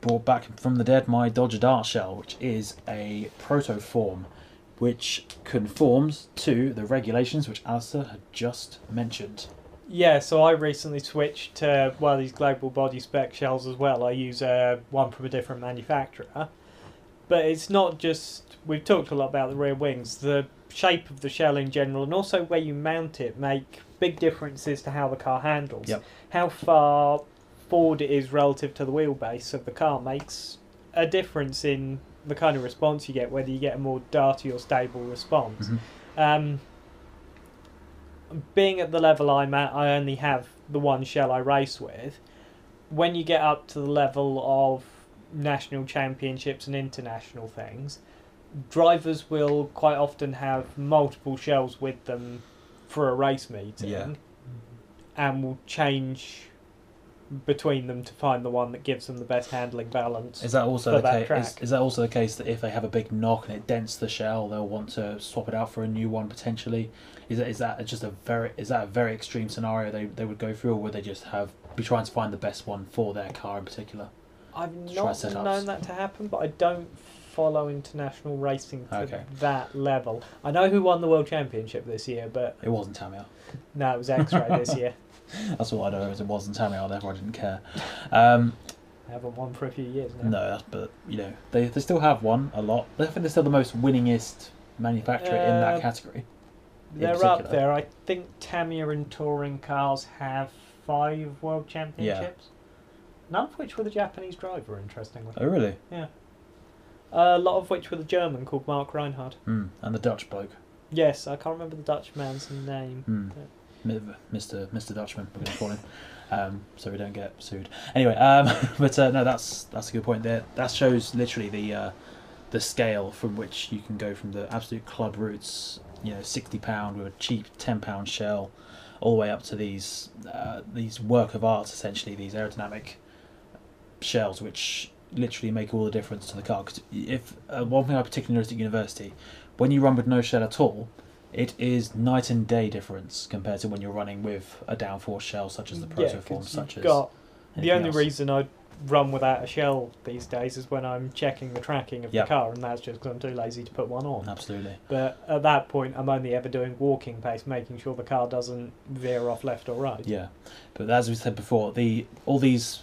Speaker 1: brought back from the dead my Dodger Dart shell, which is a protoform which conforms to the regulations which Alistair had just mentioned.
Speaker 2: Yeah, so I recently switched to one of these global body spec shells as well. I use uh, one from a different manufacturer. But it's not just. We've talked a lot about the rear wings. The shape of the shell in general and also where you mount it make big differences to how the car handles.
Speaker 1: Yep.
Speaker 2: How far forward it is relative to the wheelbase of the car makes a difference in the kind of response you get, whether you get a more darty or stable response.
Speaker 1: Mhm.
Speaker 2: Um, being at the level I'm at, I only have the one shell I race with. When you get up to the level of national championships and international things, drivers will quite often have multiple shells with them for a race meeting
Speaker 1: Yeah.
Speaker 2: and will change between them to find the one that gives them the best handling balance.
Speaker 1: Is that also
Speaker 2: For
Speaker 1: the
Speaker 2: that
Speaker 1: case? Is, is that also the case that if they have a big knock and it dents the shell, they'll want to swap it out for a new one potentially? Is that is that just a very is that a very extreme scenario they, they would go through, or would they just have be trying to find the best one for their car in particular?
Speaker 2: I've not known that to happen, but I don't follow international racing to
Speaker 1: Okay.
Speaker 2: that level. I know who won the world championship this year, but
Speaker 1: It wasn't Tamiya.
Speaker 2: no, it was X-Ray this year.
Speaker 1: That's all I know. Is it wasn't Tamiya, therefore I didn't care. Um,
Speaker 2: I haven't won for a few years now.
Speaker 1: no, that's, but you know they, they still have won a lot. I think they're still the most winningest manufacturer in that
Speaker 2: Uh,
Speaker 1: category. in
Speaker 2: They're up
Speaker 1: particular.
Speaker 2: there. I think Tamiya and touring cars have five world championships. None of which with a Japanese driver, interestingly.
Speaker 1: Oh really? Yeah.
Speaker 2: A lot of which with a German called Marc Rheinard.
Speaker 1: Mm. And the Dutch bloke.
Speaker 2: Yes, I can't remember the Dutch man's name.
Speaker 1: Hmm. Mr. Mr. Dutchman, we're going to call him, um, so we don't get sued. Anyway, um, but uh, no, that's that's a good point there. That shows literally the uh, the scale from which you can go from the absolute club roots, you know, sixty pound with a cheap ten pound shell, all the way up to these uh, these work of art, essentially these aerodynamic shells, which literally make all the difference to the car. 'Cause if uh, one thing I particularly noticed at university, when you run with no shell at all, it is night and day difference compared to when you're running with a downforce shell such as the
Speaker 2: Yeah,
Speaker 1: such
Speaker 2: you've
Speaker 1: as
Speaker 2: got the only
Speaker 1: else.
Speaker 2: reason I run without a shell these days is when I'm checking the tracking of
Speaker 1: Yep.
Speaker 2: the car, and that's just because I'm too lazy to put one on.
Speaker 1: Absolutely.
Speaker 2: But at that point, I'm only ever doing walking pace, making sure the car doesn't veer off left or right.
Speaker 1: Yeah, but as we said before, the all these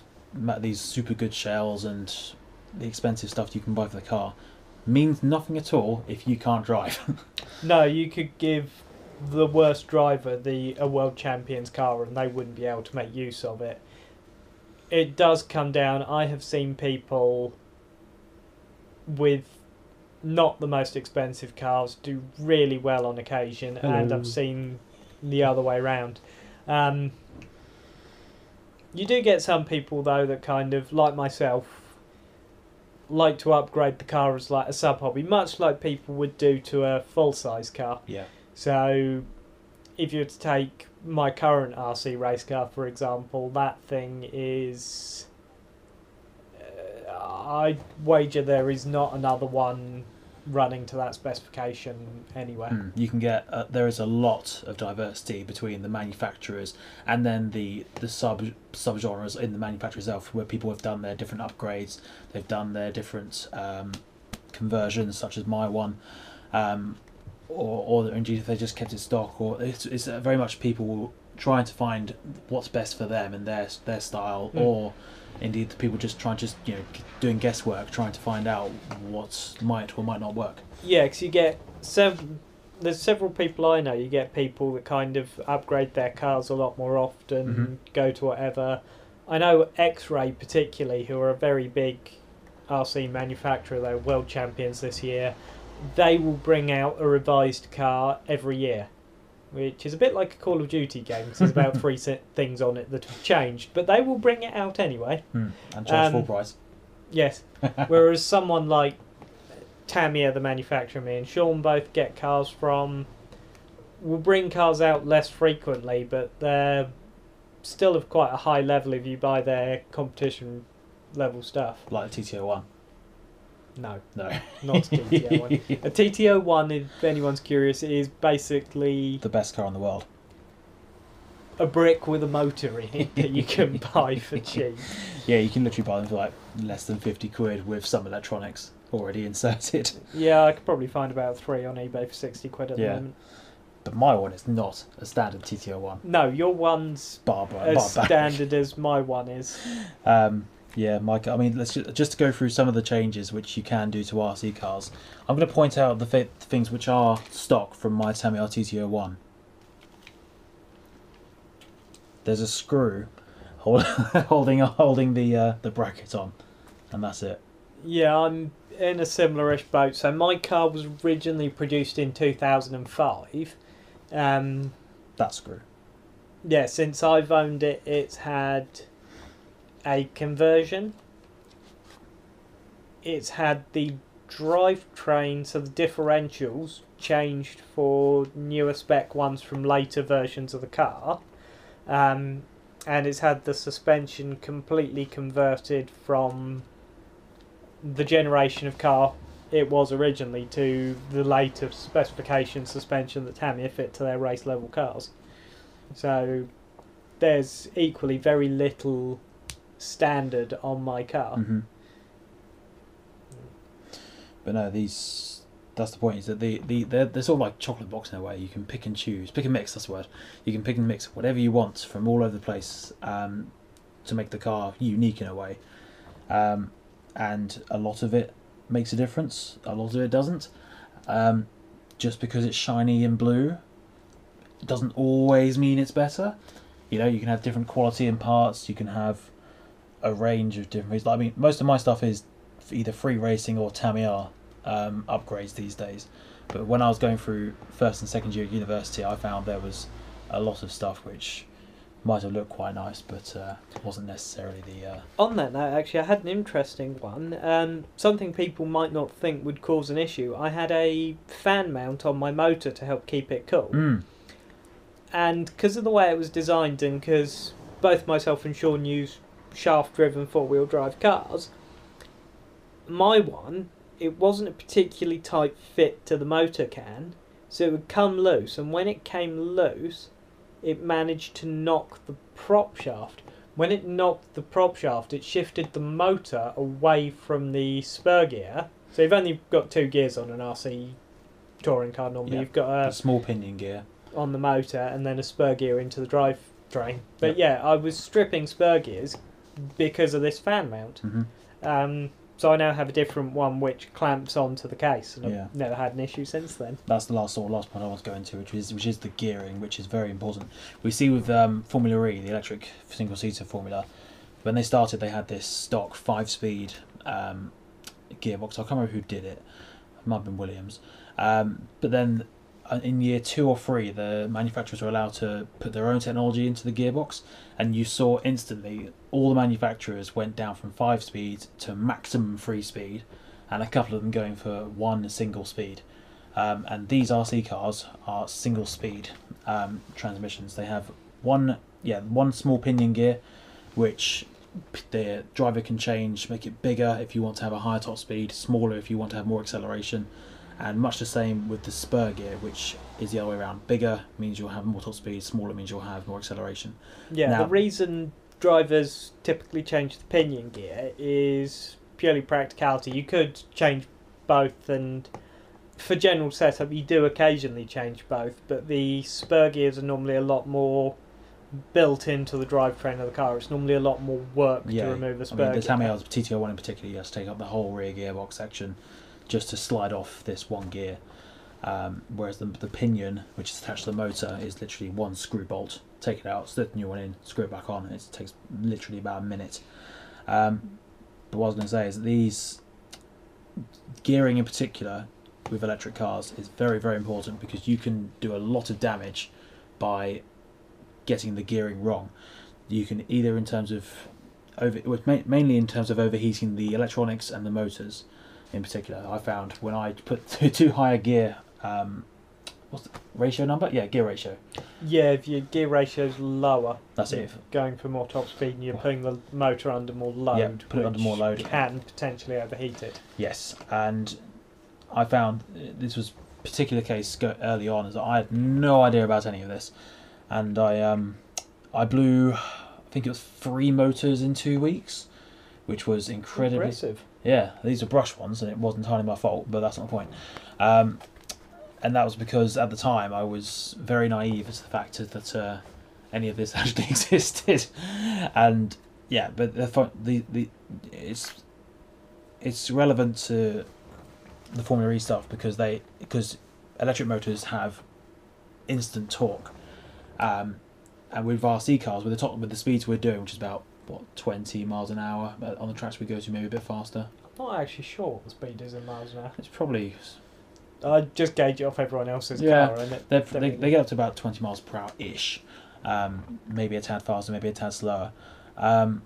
Speaker 1: these super good shells and the expensive stuff you can buy for the car means nothing at all if you can't drive.
Speaker 2: No, you could give the worst driver the a world champion's car, and they wouldn't be able to make use of it. It does come down. I have seen people with not the most expensive cars do really well on occasion, and I've seen the other way round. Um, you do get some people though that kind of like myself like to upgrade the car as like a sub hobby, much like people would do to a full size car.
Speaker 1: yeah,
Speaker 2: So, if you were to take my current RC race car, for example, that thing is. Uh, I wager there is not another one running to that specification anywhere.
Speaker 1: Mm, you can get uh, there is a lot of diversity between the manufacturers and then the the sub subgenres in the manufacturer itself, where people have done their different upgrades, they've done their different um, conversions, such as my one, um, or or indeed if they just kept it stock, or it's it's uh, very much people trying to find what's best for them and their their style,
Speaker 2: Mm.
Speaker 1: or indeed the people just trying just you know doing guesswork, trying to find out what might or might not work.
Speaker 2: Yeah, because you get several. There's several people I know. You get people that kind of upgrade their cars a lot more often, mm-hmm. go to whatever. I know X-Ray particularly, who are a very big RC manufacturer. They're world champions this year. They will bring out a revised car every year, which is a bit like a Call of Duty game. 'cause there's about three things on it that have changed, but they will bring it out anyway.
Speaker 1: Hmm. And charge
Speaker 2: Um,
Speaker 1: full price.
Speaker 2: Yes. Whereas someone like Tamiya, the manufacturer, me and Sean both get cars from, will bring cars out less frequently, but they're still of quite a high level if you buy their competition level stuff.
Speaker 1: like the TT-01.
Speaker 2: No,
Speaker 1: No,
Speaker 2: not a TT-01. A TT-01, if anyone's curious, is basically
Speaker 1: the best car in the world.
Speaker 2: a brick with a motor in it that you can buy for cheap.
Speaker 1: Yeah, you can literally buy them for like less than fifty quid with some electronics already inserted.
Speaker 2: Yeah, I could probably find about three on eBay for sixty quid at
Speaker 1: Yeah.
Speaker 2: the moment.
Speaker 1: But my one is not a standard TT-01.
Speaker 2: No, your one's
Speaker 1: Bar, bar,
Speaker 2: as standard as my one is.
Speaker 1: Um, yeah, Mike. I mean, let's just, just to go through some of the changes which you can do to RC cars. I'm going to point out the th- things which are stock from my Tamiya TT-01. There's a screw hold, holding holding the uh, the bracket on, and that's it.
Speaker 2: Yeah, I'm in a similar-ish boat. So my car was originally produced in 2005. Um,
Speaker 1: That screw.
Speaker 2: yeah, since I've owned it, it's had a conversion. It's had the drivetrain, so the differentials changed for newer spec ones from later versions of the car. Um, and it's had the suspension completely converted from the generation of car it was originally to the later specification suspension that Tamiya fit to their race level cars. So there's equally very little standard on my car.
Speaker 1: hmm But no, these. That's the point. Is that the the they're, they're sort of like chocolate box in a way. You can pick and choose, pick and mix. That's the word. You can pick and mix whatever you want from all over the place um, to make the car unique in a way. Um, and a lot of it makes a difference. A lot of it doesn't. Um, just because it's shiny and blue doesn't always mean it's better. You know, you can have different quality in parts. You can have a range of different things. Like, I mean, most of my stuff is either 3Racing or Tamiya um, upgrades these days. But when I was going through first and second year at university, I found there was a lot of stuff which might have looked quite nice, but uh, wasn't necessarily the. Uh,
Speaker 2: On that note, actually, I had an interesting one. Um, something people might not think would cause an issue. I had a fan mount on my motor to help keep it cool.
Speaker 1: mm,
Speaker 2: and because of the way it was designed and because both myself and Sean use shaft driven four wheel drive cars my one it wasn't a particularly tight fit to the motor can so it would come loose and when it came loose it managed to knock the prop shaft when it knocked the prop shaft it shifted the motor away from the spur gear so you've only got two gears on an RC touring car normally
Speaker 1: Yeah.
Speaker 2: you've got a
Speaker 1: the small pinion gear.
Speaker 2: on the motor and then a spur gear into the drive train. But yeah, I was stripping spur gears because of this fan mount.
Speaker 1: hmm
Speaker 2: Um, so I now have a different one which clamps onto the case, and
Speaker 1: Yeah.
Speaker 2: I've never had an issue since then.
Speaker 1: That's the last sort of last point I was going to, which is which is the gearing, which is very important. We see with um, Formula E, the electric single seater formula, when they started, they had this stock five speed um, gearbox. I can't remember who did it. It might have been Williams. Um, but then in year two or three, the manufacturers were allowed to put their own technology into the gearbox, and you saw instantly all the manufacturers went down from five speed to maximum three speed, and a couple of them going for one single speed. Um, and these RC cars are single speed um, transmissions. They have one, yeah, one small pinion gear, which the driver can change, make it bigger if you want to have a higher top speed, smaller if you want to have more acceleration, and much the same with the spur gear, which is the other way around. Bigger means you'll have more top speed, smaller means you'll have more acceleration.
Speaker 2: Yeah,
Speaker 1: Now-
Speaker 2: the reason drivers typically change the pinion gear is purely practicality. You could change both, and for general setup, you do occasionally change both, but the spur gears are normally a lot more built into the drivetrain of the car. It's normally a lot more work
Speaker 1: Yeah,
Speaker 2: to remove the spur I
Speaker 1: mean, the
Speaker 2: gear.
Speaker 1: Tamiya TT-01 in particular, you have to take up the whole rear gearbox section just to slide off this one gear. Um, whereas the, the pinion, which is attached to the motor, is literally one screw bolt. Take it out, slip the new one in, screw it back on. It takes literally about a minute. Um, but what I was going to say is these gearing in particular with electric cars is very very important because you can do a lot of damage by getting the gearing wrong. You can either in terms of over mainly in terms of overheating the electronics and the motors in particular. I found when I put too, too high a gear um, what's the ratio number? Yeah, gear ratio.
Speaker 2: Yeah, if your gear ratio's lower,
Speaker 1: That's it.
Speaker 2: going for more top speed, and you're putting the motor under more load.
Speaker 1: Yeah, put it under more load.
Speaker 2: Can potentially overheat it.
Speaker 1: Yes, and I found uh, this was a particular case early on is that I had no idea about any of this, and I um I blew, I think it was three motors in two weeks, which was incredibly.
Speaker 2: Impressive.
Speaker 1: Yeah, these are brush ones, and it wasn't entirely my fault, but that's not the point. Um, and that was because at the time I was very naive as to the fact that uh, any of this actually existed, and yeah, but the the the it's it's relevant to the Formula E stuff because they because electric motors have instant torque, um, and with RC cars with the top with the speeds we're doing, which is about what twenty miles an hour, on the tracks we go to maybe a bit faster.
Speaker 2: I'm not actually sure what the speed is in miles an hour.
Speaker 1: It's probably
Speaker 2: I just gauge it off everyone else's
Speaker 1: Yeah,
Speaker 2: car, and it
Speaker 1: they they get up to about twenty miles per hour ish, um, maybe a tad faster, maybe a tad slower. Um,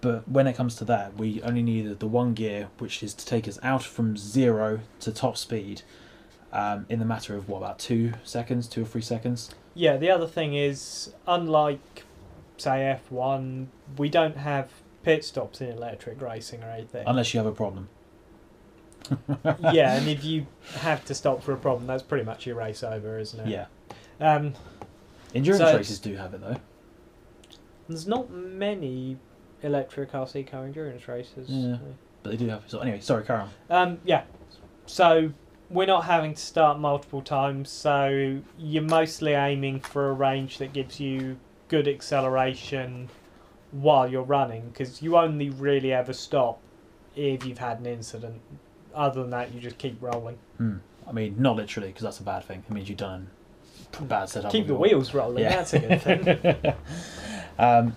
Speaker 1: but when it comes to that, we only needed the one gear, which is to take us out from zero to top speed, um, in the matter of what about two seconds, two or three seconds.
Speaker 2: Yeah, the other thing is, unlike, say, F1, we don't have pit stops in electric racing or anything.
Speaker 1: Unless you have a problem.
Speaker 2: yeah, and if you have to stop for a problem, that's pretty much your race over, isn't it?
Speaker 1: Yeah,
Speaker 2: Um,
Speaker 1: endurance
Speaker 2: So
Speaker 1: races do have it though.
Speaker 2: there's not many electric RC car endurance races.
Speaker 1: Yeah. But they do have. So anyway, sorry, carry on.
Speaker 2: Um, yeah. So we're not having to start multiple times, so you're mostly aiming for a range that gives you good acceleration while you're running, because you only really ever stop if you've had an incident. Other than that, you just keep rolling.
Speaker 1: Hmm. I mean, not literally, because that's a bad thing. It means you've done a bad setup.
Speaker 2: keep the wheels rolling. That's a good thing.
Speaker 1: um,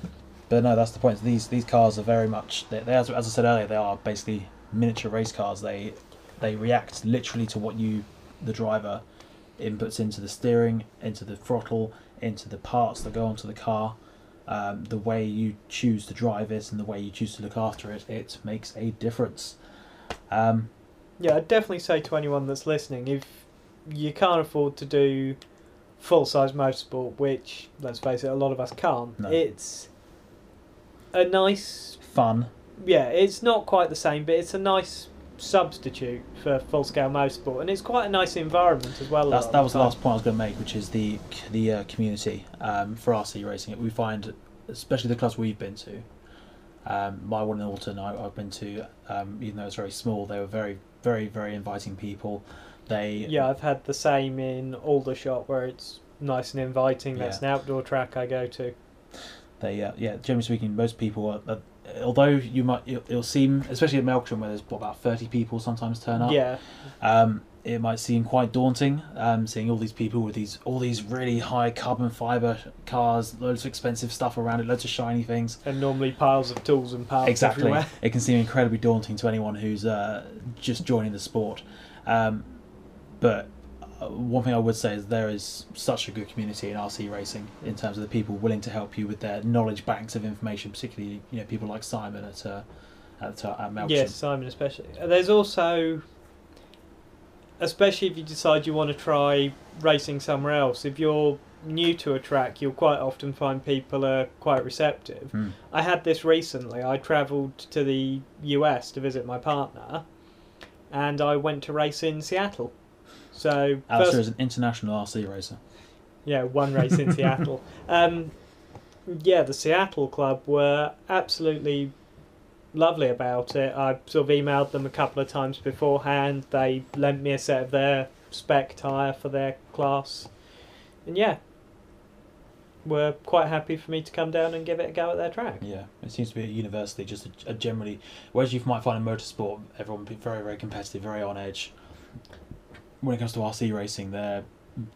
Speaker 1: but no, that's the point. These these cars are very much. They, they, as, as I said earlier, they are basically miniature race cars. They they react literally to what you, the driver, inputs into the steering, into the throttle, into the parts that go onto the car. Um, the way you choose to drive it and the way you choose to look after it, it makes a difference. Um,
Speaker 2: Yeah, I'd definitely say to anyone that's listening, if you can't afford to do full size motorsport, which let's face it, a lot of us can't,
Speaker 1: No.
Speaker 2: it's a nice
Speaker 1: fun.
Speaker 2: yeah, it's not quite the same, but it's a nice substitute for full scale motorsport, and it's quite a nice environment as well.
Speaker 1: That's, that was the last point I was going to make, which is the the uh, community um, for RC racing. We find, especially the clubs we've been to, um, my one in Alton I, I've been to, um, even though it's very small, they were very, very, very inviting people. They
Speaker 2: Yeah, I've had the same in Aldershot, where it's nice and inviting. That's
Speaker 1: Yeah.
Speaker 2: an outdoor track I go to.
Speaker 1: they uh, yeah. Generally speaking, most people are. are Although you might, it'll, it'll seem, especially at Melksham, where there's what, about thirty people sometimes turn up.
Speaker 2: Yeah,
Speaker 1: Um, it might seem quite daunting, um, seeing all these people with these all these really high carbon fiber cars, loads of expensive stuff around it, loads of shiny things.
Speaker 2: and normally piles of tools and parts
Speaker 1: exactly
Speaker 2: everywhere.
Speaker 1: it can seem incredibly daunting to anyone who's uh, just joining the sport um, but one thing I would say is there is such a good community in RC racing in terms of the people willing to help you with their knowledge banks of information, particularly you know people like Simon at uh, at, uh, at Melksham.
Speaker 2: Yes, Simon especially. Uh, There's also, especially if you decide you want to try racing somewhere else, if you're new to a track, you'll quite often find people are quite receptive.
Speaker 1: Hmm.
Speaker 2: I had this recently. I travelled to the US to visit my partner, and I went to race in Seattle. So
Speaker 1: Alistair
Speaker 2: first,
Speaker 1: is an international RC racer.
Speaker 2: yeah, one race in Seattle. Um, yeah, the Seattle club were absolutely lovely about it. I sort of emailed them a couple of times beforehand. They lent me a set of their spec tyre for their class. And yeah, were quite happy for me to come down and give it a go at their track.
Speaker 1: Yeah, it seems to be a university, just a, a generally. Whereas you might find in motorsport, everyone be very, very competitive, very on edge. When it comes to RC racing, they're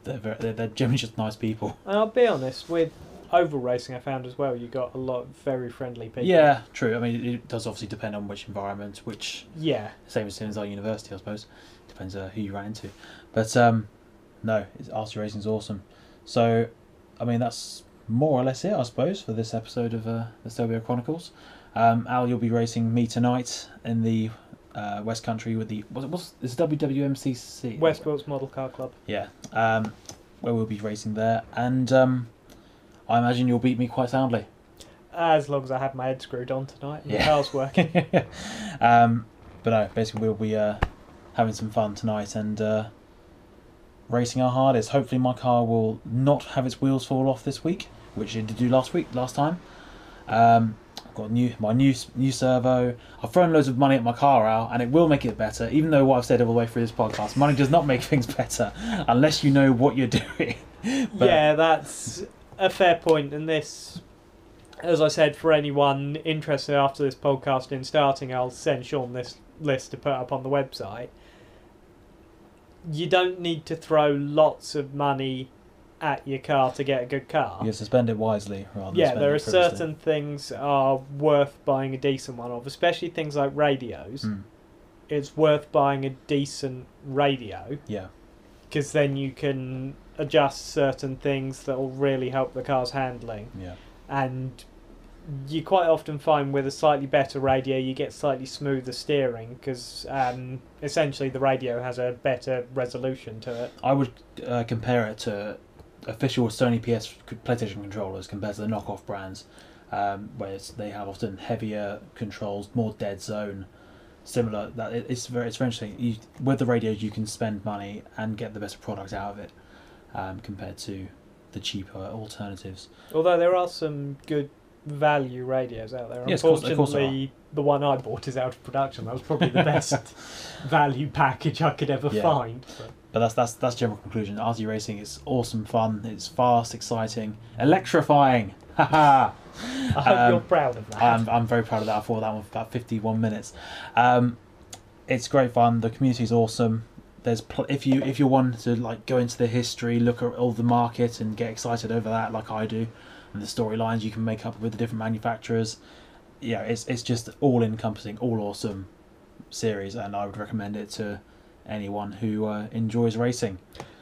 Speaker 1: they're very, they're, they're generally just nice people.
Speaker 2: And I'll be honest, with oval racing, I found as well, you got a lot of very friendly people.
Speaker 1: Yeah, true. I mean, it does obviously depend on which environment, which
Speaker 2: Yeah.
Speaker 1: same as same as our university, I suppose. Depends uh, who you ran into, but um, no, it's, RC racing's awesome. So, I mean, that's more or less it, I suppose, for this episode of uh, the Stelvio Chronicles. Um, Al, you'll be racing me tonight in the uh, West Country with the what's, what's this WWMCC
Speaker 2: West Wilts Model Car Club.
Speaker 1: Yeah, um, where we'll be racing there, and um, I imagine you'll beat me quite soundly.
Speaker 2: As long as I have my head screwed on tonight and
Speaker 1: Yeah.
Speaker 2: the car's working.
Speaker 1: um, but no, basically we'll be uh, having some fun tonight and uh, racing our hardest. Hopefully my car will not have its wheels fall off this week, which it did do last week, last time. Um, I've got new my new new servo. I've thrown loads of money at my car out, and it will make it better. Even though what I've said all the way through this podcast, money does not make things better unless you know what you're doing. But-
Speaker 2: yeah, that's a fair point. and this, as I said, for anyone interested after this podcast in starting, I'll send Sean this list to put up on the website. You don't need to throw lots of money at your car to get a good car.
Speaker 1: You have to spend it wisely rather
Speaker 2: yeah, there are certain things are worth buying a decent one of, especially things like radios.
Speaker 1: Mm,
Speaker 2: It's worth buying a decent radio
Speaker 1: yeah,
Speaker 2: because then you can adjust certain things that will really help the car's handling.
Speaker 1: yeah,
Speaker 2: And you quite often find with a slightly better radio, you get slightly smoother steering because um, essentially the radio has a better resolution to it.
Speaker 1: I would uh, compare it to official Sony PS PlayStation controllers compared to the knockoff brands, um, where it's, they have often heavier controls, more dead zone, similar. That it, it's very it's very interesting. You, with the radios, you can spend money and get the best product out of it, um, compared to the cheaper alternatives.
Speaker 2: Although there are some good value radios out there.
Speaker 1: Yes, of course- of course
Speaker 2: Unfortunately, the one I bought is out of production. That was probably the best value package I could ever
Speaker 1: Yeah.
Speaker 2: find. But
Speaker 1: But that's that's that's general conclusion. RC racing is awesome fun. It's fast, exciting, electrifying. Haha.
Speaker 2: I hope
Speaker 1: Um,
Speaker 2: you're proud of that.
Speaker 1: I'm, I'm very proud of that. I thought that one for about 51 minutes. Um, it's great fun. The community is awesome. There's pl- if you if you want to like go into the history, look at all the market and get excited over that, like I do, and the storylines you can make up with the different manufacturers. Yeah, it's it's just all encompassing, all awesome series, and I would recommend it to anyone who uh, enjoys racing.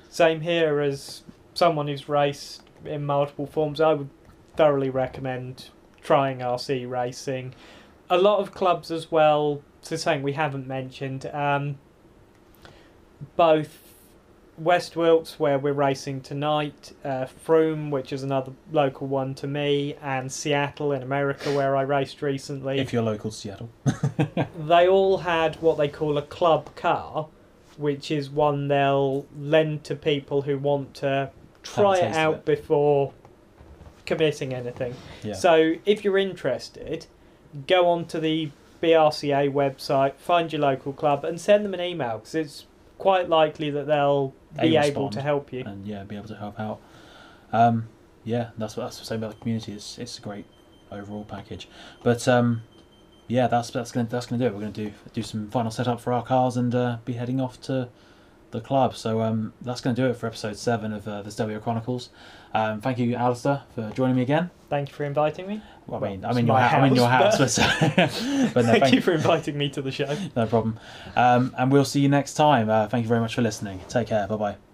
Speaker 2: Same here as someone who's raced in multiple forms. I would thoroughly recommend trying RC racing. A lot of clubs as well. So something we haven't mentioned. Um, both West Wilts, where we're racing tonight, uh, Frome, which is another local one to me, and Seattle in America, where I raced recently.
Speaker 1: If you're local to Seattle,
Speaker 2: they all had what they call a club car, which is one they'll lend to people who want to try it out
Speaker 1: it.
Speaker 2: before committing anything.
Speaker 1: yeah,
Speaker 2: So if you're interested, go on to the BRCA website, find your local club, and send them an email because it's quite likely that they'll
Speaker 1: They
Speaker 2: be able to help you.
Speaker 1: and yeah, be able to help out. Um, yeah, that's what that's the same about the community. It's it's a great overall package. But um, yeah, that's that's gonna that's gonna do it. We're gonna do do some final setup for our cars and uh, be heading off to the club. So um, that's gonna do it for episode seven of uh, the Stelvio Chronicles. Um, thank you, Alistair, for joining me again.
Speaker 2: Thank you for inviting me.
Speaker 1: Well, I
Speaker 2: Well,
Speaker 1: mean, I'm
Speaker 2: it's
Speaker 1: in your house. I'm in your house,
Speaker 2: house,
Speaker 1: but, but no,
Speaker 2: thank
Speaker 1: thank
Speaker 2: you for inviting me to the show.
Speaker 1: no problem. Um, and we'll see you next time. Uh, thank you very much for listening. Take care. Bye bye.